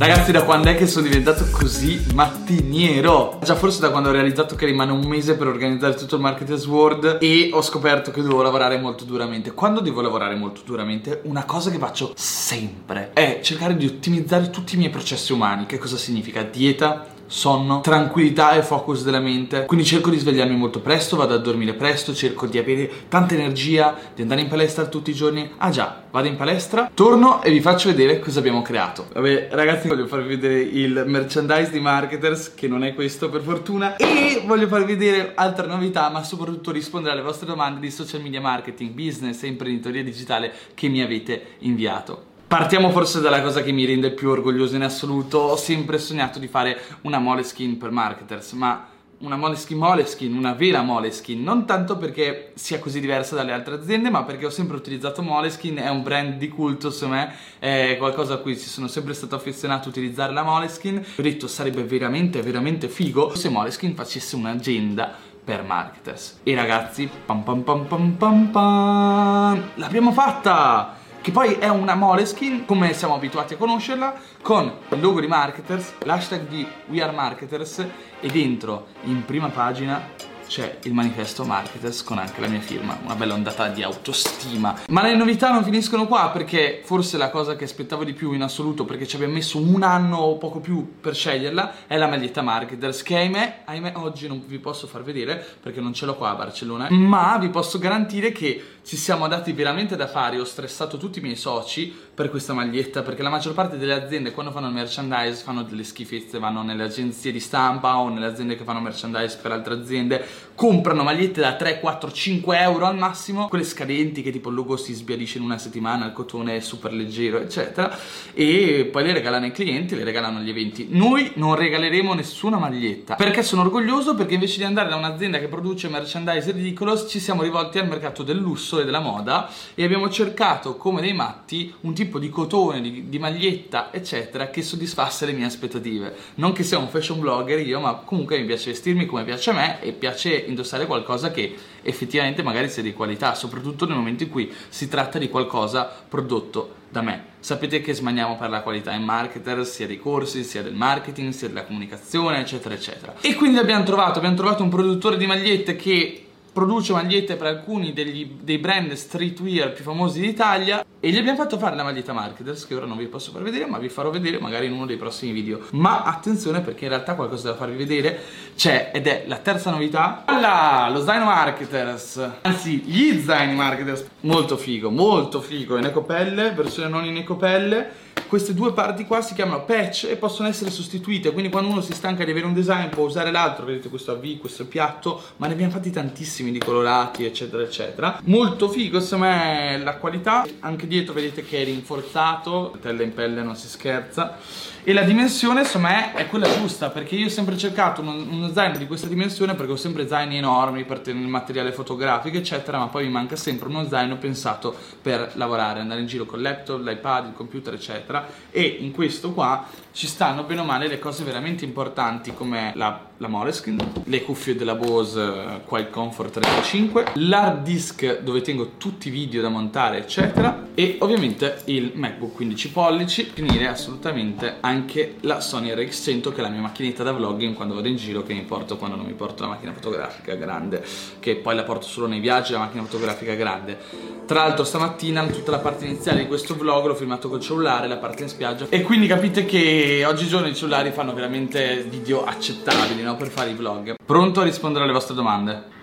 Ragazzi, da quando è che sono diventato così mattiniero? Già forse da quando ho realizzato che rimane un mese per organizzare tutto il Marketers World e ho scoperto che devo lavorare molto duramente. Quando devo lavorare molto duramente, una cosa che faccio sempre è cercare di ottimizzare tutti i miei processi umani. Che cosa significa? Dieta, sonno, tranquillità e focus della mente. Quindi cerco di svegliarmi molto presto, vado a dormire presto, cerco di avere tanta energia, di andare in palestra tutti i giorni. Ah già, vado in palestra, torno e vi faccio vedere cosa abbiamo creato. Vabbè, ragazzi, voglio farvi vedere il merchandise di Marketers, che non è questo per fortuna, e voglio farvi vedere altre novità, ma soprattutto rispondere alle vostre domande di social media marketing, business e imprenditoria digitale che mi avete inviato. Partiamo forse dalla cosa che mi rende più orgoglioso in assoluto. Ho sempre sognato di fare una Moleskin per marketers, ma una Moleskin Moleskin, una vera Moleskin, non tanto perché sia così diversa dalle altre aziende, ma perché ho sempre utilizzato Moleskin, è un brand di culto su me, è qualcosa a cui ci sono sempre stato affezionato utilizzare la Moleskin. Ho detto sarebbe veramente, veramente figo se Moleskin facesse un'agenda per marketers. E ragazzi, pam pam pam pam pam pam, l'abbiamo fatta! Che poi è una Moleskin come siamo abituati a conoscerla con il logo di Marketers, l'hashtag di We Are Marketers e dentro in prima pagina c'è il manifesto Marketers con anche la mia firma, una bella ondata di autostima. Ma le novità non finiscono qua perché forse la cosa che aspettavo di più in assoluto, perché ci abbiamo messo un anno o poco più per sceglierla, è la maglietta Marketers che ahimè, ahimè oggi non vi posso far vedere perché non ce l'ho qua a Barcellona, ma vi posso garantire che ci siamo dati veramente da fare, ho stressato tutti i miei soci per questa maglietta perché la maggior parte delle aziende quando fanno il merchandise fanno delle schifezze, vanno nelle agenzie di stampa o nelle aziende che fanno merchandise per altre aziende, comprano magliette da 3, 4, 5 euro al massimo, quelle scadenti che tipo il logo si sbiadisce in una settimana, il cotone è super leggero eccetera e poi le regalano ai clienti, le regalano agli eventi. Noi non regaleremo nessuna maglietta perché sono orgoglioso perché invece di andare da un'azienda che produce merchandise ridicolo ci siamo rivolti al mercato del lusso lusso e della moda e abbiamo cercato come dei matti un tipo di cotone, di, di, maglietta, eccetera, che soddisfasse le mie aspettative. Non che sia un fashion blogger io, ma comunque mi piace vestirmi come piace a me e piace indossare qualcosa che effettivamente magari sia di qualità, soprattutto nel momento in cui si tratta di qualcosa prodotto da me. Sapete che smaniamo per la qualità in marketer, sia dei corsi, sia del marketing, sia della comunicazione, eccetera, eccetera. E quindi abbiamo trovato, abbiamo trovato un produttore di magliette che produce magliette per alcuni degli, dei brand streetwear più famosi d'Italia e gli abbiamo fatto fare la maglietta Marketers che ora non vi posso far vedere ma vi farò vedere magari in uno dei prossimi video. Ma attenzione perché in realtà qualcosa da farvi vedere c'è ed è la terza novità. Voilà, lo zaino Marketers. Anzi gli zaini Marketers. Molto figo, molto figo. In ecopelle, versione non in ecopelle. Queste due parti qua si chiamano patch e possono essere sostituite. Quindi quando uno si stanca di avere un design può usare l'altro. Vedete questo AV, questo piatto. Ma ne abbiamo fatti tantissimi di colorati eccetera eccetera. Molto figo secondo me la qualità. Anche dietro vedete che è rinforzato tella in pelle non si scherza e la dimensione secondo me è quella giusta perché io ho sempre cercato uno, uno zaino di questa dimensione perché ho sempre zaini enormi per tenere il materiale fotografico eccetera ma poi mi manca sempre uno zaino pensato per lavorare andare in giro con il laptop, l'iPad, il computer eccetera. E in questo qua ci stanno bene o male le cose veramente importanti come la, la Moleskin, le cuffie della Bose uh, Quiet Comfort 35, l'hard disk dove tengo tutti i video da montare eccetera e ovviamente il MacBook 15 pollici, finire assolutamente anche la Sony RX100 che è la mia macchinetta da vlogging quando vado in giro che mi porto quando non mi porto la macchina fotografica grande che poi la porto solo nei viaggi la macchina fotografica grande tra l'altro stamattina tutta la parte iniziale di questo vlog l'ho filmato col cellulare la parte in spiaggia e quindi capite che oggigiorno i cellulari fanno veramente video accettabili no? per fare i vlog. Pronto a rispondere alle vostre domande?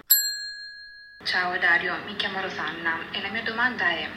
Ciao Dario, mi chiamo Rosanna e la mia domanda è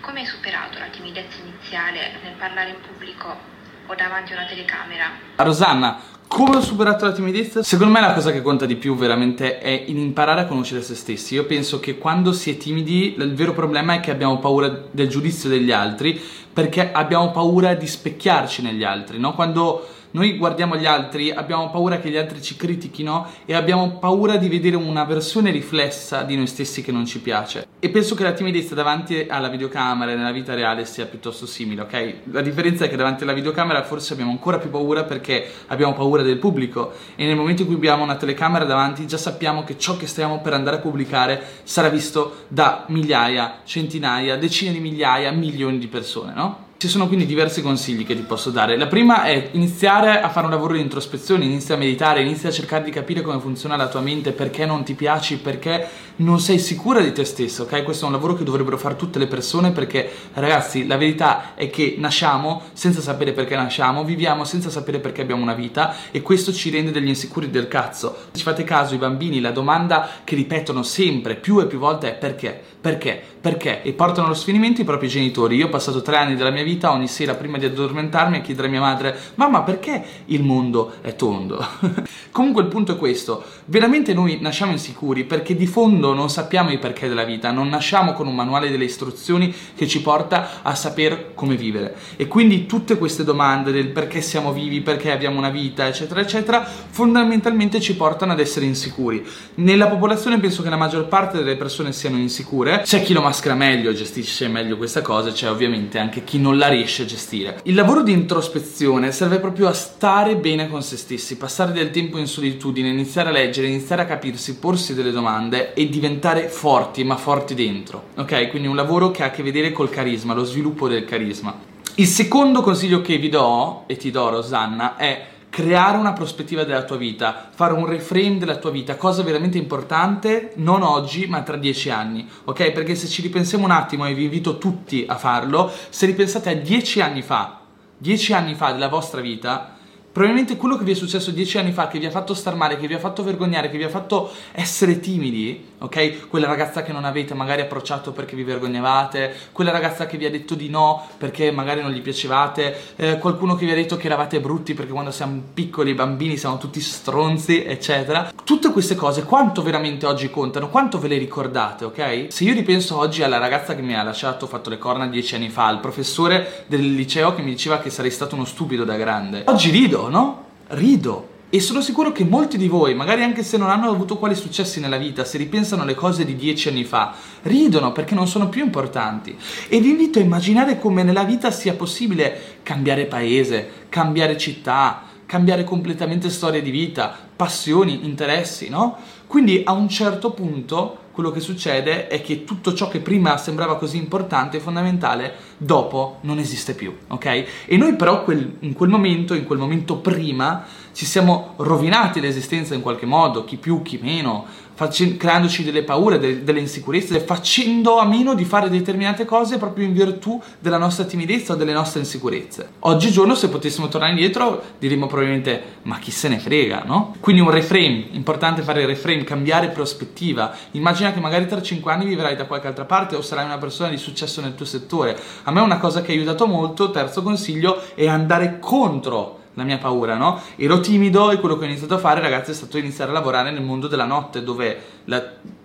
come hai superato la timidezza iniziale nel parlare in pubblico o davanti a una telecamera? Rosanna, come ho superato la timidezza? Secondo me la cosa che conta di più veramente è imparare a conoscere se stessi. Io penso che quando si è timidi il vero problema è che abbiamo paura del giudizio degli altri perché abbiamo paura di specchiarci negli altri, no? Quando noi guardiamo gli altri, abbiamo paura che gli altri ci critichino e abbiamo paura di vedere una versione riflessa di noi stessi che non ci piace. E penso che la timidezza davanti alla videocamera e nella vita reale sia piuttosto simile, ok? La differenza è che davanti alla videocamera forse abbiamo ancora più paura perché abbiamo paura del pubblico e nel momento in cui abbiamo una telecamera davanti già sappiamo che ciò che stiamo per andare a pubblicare sarà visto da migliaia, centinaia, decine di migliaia, milioni di persone, no? Ci sono quindi diversi consigli che ti posso dare. La prima è iniziare a fare un lavoro di introspezione, inizia a meditare, inizia a cercare di capire come funziona la tua mente, perché non ti piaci, perché non sei sicura di te stesso, ok? Questo è un lavoro che dovrebbero fare tutte le persone perché ragazzi, la verità è che nasciamo senza sapere perché nasciamo, viviamo senza sapere perché abbiamo una vita e questo ci rende degli insicuri del cazzo. Se ci fate caso, i bambini, la domanda che ripetono sempre, più e più volte è perché? Perché? Perché? E portano allo sfinimento i propri genitori. Io ho passato tre anni della mia vita vita ogni sera prima di addormentarmi a chiedere a mia madre mamma perché il mondo è tondo? Comunque il punto è questo, veramente noi nasciamo insicuri perché di fondo non sappiamo i perché della vita, non nasciamo con un manuale delle istruzioni che ci porta a sapere come vivere e quindi tutte queste domande del perché siamo vivi, perché abbiamo una vita eccetera eccetera fondamentalmente ci portano ad essere insicuri. Nella popolazione penso che la maggior parte delle persone siano insicure, c'è chi lo maschera meglio, gestisce meglio questa cosa, c'è ovviamente anche chi non la riesce a gestire. Il lavoro di introspezione serve proprio a stare bene con se stessi, passare del tempo in solitudine, iniziare a leggere, iniziare a capirsi, porsi delle domande e diventare forti, ma forti dentro. Ok? Quindi un lavoro che ha a che vedere col carisma, lo sviluppo del carisma. Il secondo consiglio che vi do, e ti do Rosanna, è creare una prospettiva della tua vita, fare un reframe della tua vita, cosa veramente importante, non oggi, ma tra dieci anni, ok? Perché se ci ripensiamo un attimo, e vi invito tutti a farlo, se ripensate a dieci anni fa, dieci anni fa della vostra vita, Probabilmente quello che vi è successo dieci anni fa, che vi ha fatto star male, che vi ha fatto vergognare, che vi ha fatto essere timidi, ok? Quella ragazza che non avete magari approcciato perché vi vergognavate, quella ragazza che vi ha detto di no perché magari non gli piacevate, eh, qualcuno che vi ha detto che eravate brutti perché quando siamo piccoli bambini siamo tutti stronzi, eccetera. Tutte queste cose quanto veramente oggi contano? Quanto ve le ricordate, ok? Se io ripenso oggi alla ragazza che mi ha lasciato, fatto le corna dieci anni fa, al professore del liceo che mi diceva che sarei stato uno stupido da grande, oggi rido no? Rido. E sono sicuro che molti di voi, magari anche se non hanno avuto quali successi nella vita, se ripensano alle cose di dieci anni fa, ridono perché non sono più importanti. E vi invito a immaginare come nella vita sia possibile cambiare paese, cambiare città, cambiare completamente storia di vita, passioni, interessi, no? Quindi a un certo punto quello che succede è che tutto ciò che prima sembrava così importante e fondamentale, dopo non esiste più, ok? E noi però quel, in quel momento, in quel momento prima, ci siamo rovinati l'esistenza in qualche modo, chi più, chi meno, face- creandoci delle paure, de- delle insicurezze, facendo a meno di fare determinate cose proprio in virtù della nostra timidezza o delle nostre insicurezze. Oggigiorno, se potessimo tornare indietro, diremmo probabilmente: ma chi se ne frega, no? Quindi un reframe, importante fare il reframe, cambiare prospettiva. Immagina che magari tra 5 anni vivrai da qualche altra parte o sarai una persona di successo nel tuo settore. A me una cosa che ha aiutato molto, terzo consiglio, è andare contro la mia paura, no? Ero timido e quello che ho iniziato a fare, ragazzi, è stato iniziare a lavorare nel mondo della notte, dove la,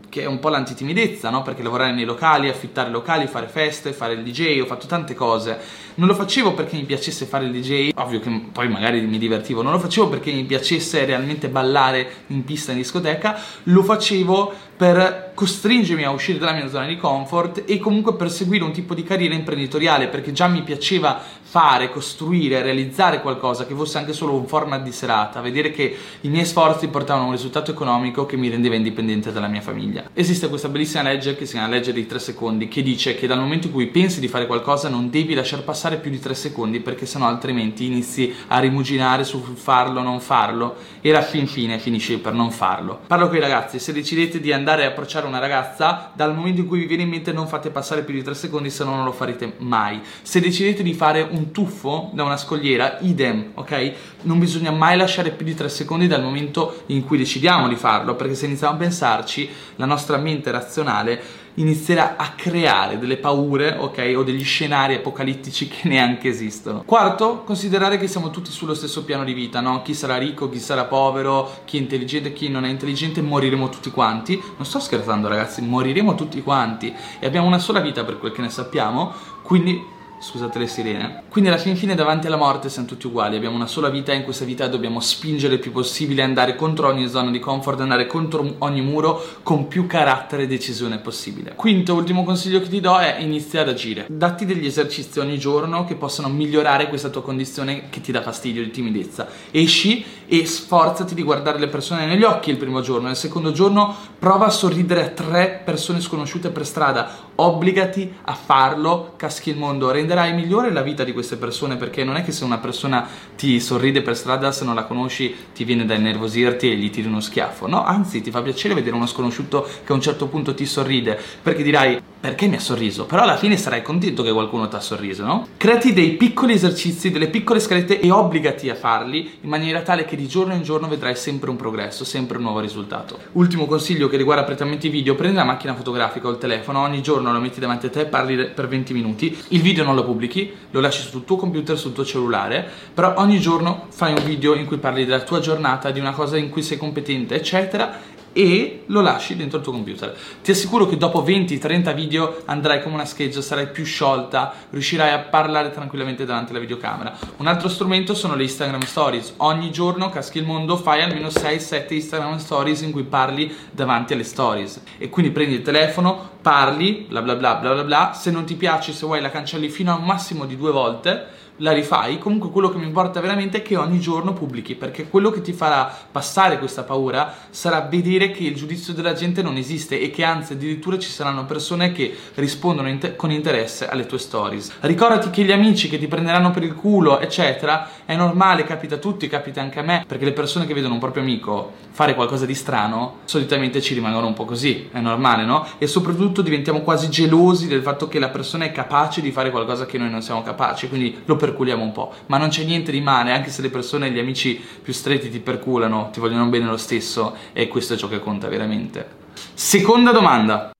che è un po' l'antitimidezza, no? Perché lavorare nei locali, affittare locali, fare feste, fare il DJ, ho fatto tante cose. Non lo facevo perché mi piacesse fare il DJ, ovvio che poi magari mi divertivo, non lo facevo perché mi piacesse realmente ballare in pista in discoteca, lo facevo per costringermi a uscire dalla mia zona di comfort e comunque per seguire un tipo di carriera imprenditoriale perché già mi piaceva fare, costruire, realizzare qualcosa che fosse anche solo un format di serata, vedere che i miei sforzi portavano a un risultato economico che mi rendeva indipendente dalla mia famiglia. Esiste questa bellissima legge che si chiama legge dei tre secondi che dice che dal momento in cui pensi di fare qualcosa non devi lasciar passare più di tre secondi perché sennò altrimenti inizi a rimuginare su farlo non farlo e alla fin fine finisci per non farlo. Parlo con i ragazzi, se decidete di andare a approcciare una ragazza, dal momento in cui vi viene in mente non fate passare più di tre secondi se no non lo farete mai. Se decidete di fare un tuffo da una scogliera, idem, ok? Non bisogna mai lasciare più di tre secondi dal momento in cui decidiamo di farlo perché se iniziamo a pensarci la nostra mente razionale inizierà a creare delle paure, ok, o degli scenari apocalittici che neanche esistono. Quarto, considerare che siamo tutti sullo stesso piano di vita, no? Chi sarà ricco, chi sarà povero, chi è intelligente, chi non è intelligente, moriremo tutti quanti. Non sto scherzando, ragazzi, moriremo tutti quanti e abbiamo una sola vita per quel che ne sappiamo, quindi scusate le sirene. Quindi alla fin fine davanti alla morte siamo tutti uguali, abbiamo una sola vita e in questa vita dobbiamo spingere il più possibile, andare contro ogni zona di comfort, andare contro ogni muro con più carattere e decisione possibile. Quinto, ultimo consiglio che ti do è inizia ad agire. Datti degli esercizi ogni giorno che possano migliorare questa tua condizione che ti dà fastidio di timidezza. Esci e sforzati di guardare le persone negli occhi il primo giorno, il secondo giorno prova a sorridere a tre persone sconosciute per strada, obbligati a farlo, caschi il mondo, rende renderai migliore la vita di queste persone perché non è che se una persona ti sorride per strada, se non la conosci, ti viene da innervosirti e gli tiri uno schiaffo, no? Anzi, ti fa piacere vedere uno sconosciuto che a un certo punto ti sorride perché dirai perché mi ha sorriso? Però alla fine sarai contento che qualcuno ti ha sorriso, no? Creati dei piccoli esercizi, delle piccole scalette e obbligati a farli in maniera tale che di giorno in giorno vedrai sempre un progresso, sempre un nuovo risultato. Ultimo consiglio che riguarda prettamente i video, prendi la macchina fotografica o il telefono, ogni giorno lo metti davanti a te e parli per 20 minuti, il video non lo pubblichi, lo lasci sul tuo computer, sul tuo cellulare, però ogni giorno fai un video in cui parli della tua giornata, di una cosa in cui sei competente, eccetera, e lo lasci dentro il tuo computer. Ti assicuro che dopo 20-30 video andrai come una scheggia, sarai più sciolta, riuscirai a parlare tranquillamente davanti alla videocamera. Un altro strumento sono le Instagram Stories. Ogni giorno, caschi il mondo, fai almeno 6-7 Instagram Stories in cui parli davanti alle stories. E quindi prendi il telefono, parli, bla bla bla bla bla bla. Se non ti piace, se vuoi la cancelli fino a un massimo di due volte la rifai, comunque quello che mi importa veramente è che ogni giorno pubblichi, perché quello che ti farà passare questa paura sarà vedere che il giudizio della gente non esiste e che anzi addirittura ci saranno persone che rispondono inter- con interesse alle tue stories. Ricordati che gli amici che ti prenderanno per il culo, eccetera, è normale, capita a tutti, capita anche a me, perché le persone che vedono un proprio amico fare qualcosa di strano, solitamente ci rimangono un po' così, è normale, no? E soprattutto diventiamo quasi gelosi del fatto che la persona è capace di fare qualcosa che noi non siamo capaci, quindi lo perculiamo un po', ma non c'è niente di male, anche se le persone, gli amici più stretti ti perculano, ti vogliono bene lo stesso e questo è ciò che conta veramente. Seconda domanda.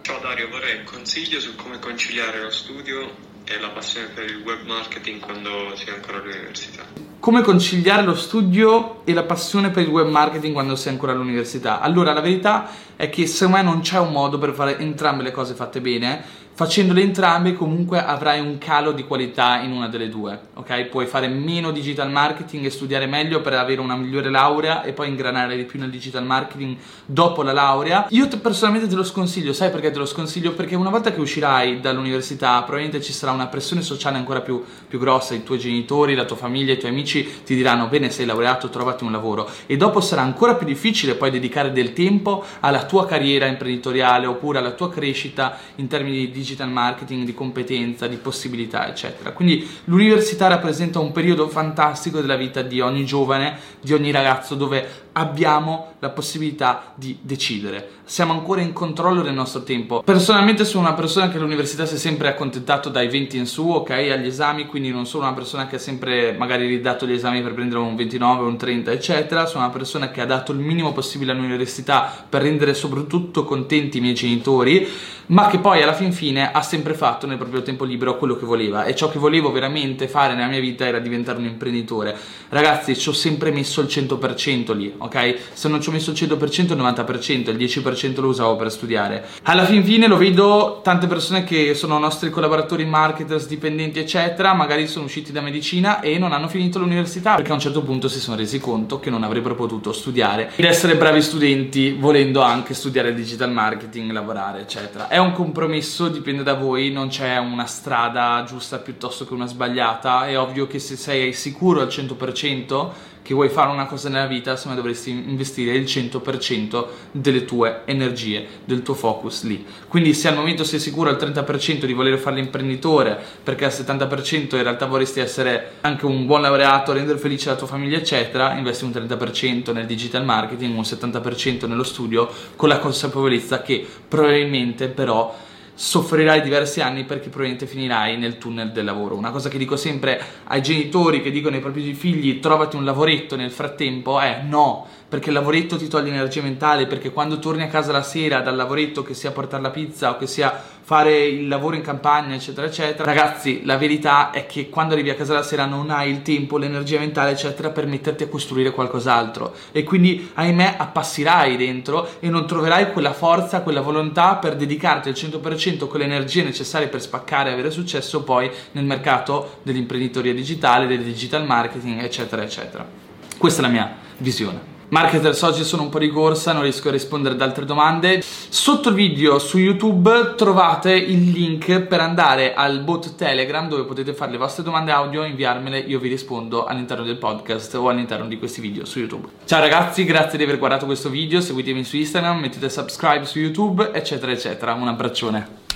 Ciao Dario, vorrei un consiglio su come conciliare lo studio e la passione per il web marketing quando sei ancora all'università. Come conciliare lo studio e la passione per il web marketing quando sei ancora all'università? Allora, la verità è che secondo me non c'è un modo per fare entrambe le cose fatte bene Facendole entrambe comunque avrai un calo di qualità in una delle due, ok? Puoi fare meno digital marketing e studiare meglio per avere una migliore laurea e poi ingranare di più nel digital marketing dopo la laurea. Io te, personalmente te lo sconsiglio, sai perché te lo sconsiglio? Perché una volta che uscirai dall'università probabilmente ci sarà una pressione sociale ancora più, più grossa, i tuoi genitori, la tua famiglia, i tuoi amici ti diranno bene sei laureato, trovati un lavoro e dopo sarà ancora più difficile poi dedicare del tempo alla tua carriera imprenditoriale oppure alla tua crescita in termini di digital marketing, di competenza, di possibilità, eccetera. Quindi l'università rappresenta un periodo fantastico della vita di ogni giovane, di ogni ragazzo, dove abbiamo la possibilità di decidere. Siamo ancora in controllo del nostro tempo. Personalmente sono una persona che all'università si è sempre accontentato dai 20 in su, ok, agli esami, quindi non sono una persona che ha sempre magari ridato gli esami per prendere un 29, un 30, eccetera. Sono una persona che ha dato il minimo possibile all'università per rendere soprattutto contenti i miei genitori ma che poi alla fin fine ha sempre fatto nel proprio tempo libero quello che voleva e ciò che volevo veramente fare nella mia vita era diventare un imprenditore. Ragazzi, ci ho sempre messo il 100% lì, ok? Se non ci ho messo il 100%, il 90%, il 10% lo usavo per studiare. Alla fin fine lo vedo tante persone che sono nostri collaboratori, marketers, dipendenti, eccetera, magari sono usciti da medicina e non hanno finito l'università perché a un certo punto si sono resi conto che non avrebbero potuto studiare ed essere bravi studenti volendo anche studiare digital marketing, lavorare, eccetera. È un compromesso, dipende da voi, non c'è una strada giusta piuttosto che una sbagliata. È ovvio che se sei sicuro al 100% che vuoi fare una cosa nella vita, secondo me dovresti investire il 100% delle tue energie, del tuo focus lì. Quindi se al momento sei sicuro al 30% di voler fare l'imprenditore, perché al 70% in realtà vorresti essere anche un buon laureato, rendere felice la tua famiglia, eccetera, investi un 30% nel digital marketing, un 70% nello studio, con la consapevolezza che probabilmente però soffrirai diversi anni perché probabilmente finirai nel tunnel del lavoro. Una cosa che dico sempre ai genitori che dicono ai propri figli trovati un lavoretto nel frattempo è no, perché il lavoretto ti toglie energia mentale, perché quando torni a casa la sera dal lavoretto, che sia portare la pizza o che sia fare il lavoro in campagna, eccetera, eccetera, ragazzi, la verità è che quando arrivi a casa la sera non hai il tempo, l'energia mentale, eccetera, per metterti a costruire qualcos'altro. E quindi, ahimè, appassirai dentro e non troverai quella forza, quella volontà per dedicarti al 100% con le energie necessarie per spaccare e avere successo poi nel mercato dell'imprenditoria digitale, del digital marketing, eccetera, eccetera. Questa è la mia visione. Marketers oggi sono un po' di corsa, non riesco a rispondere ad altre domande. Sotto il video su YouTube trovate il link per andare al bot Telegram dove potete fare le vostre domande audio, inviarmele, io vi rispondo all'interno del podcast o all'interno di questi video su YouTube. Ciao ragazzi, grazie di aver guardato questo video, seguitemi su Instagram, mettete subscribe su YouTube, eccetera, eccetera. Un abbraccione.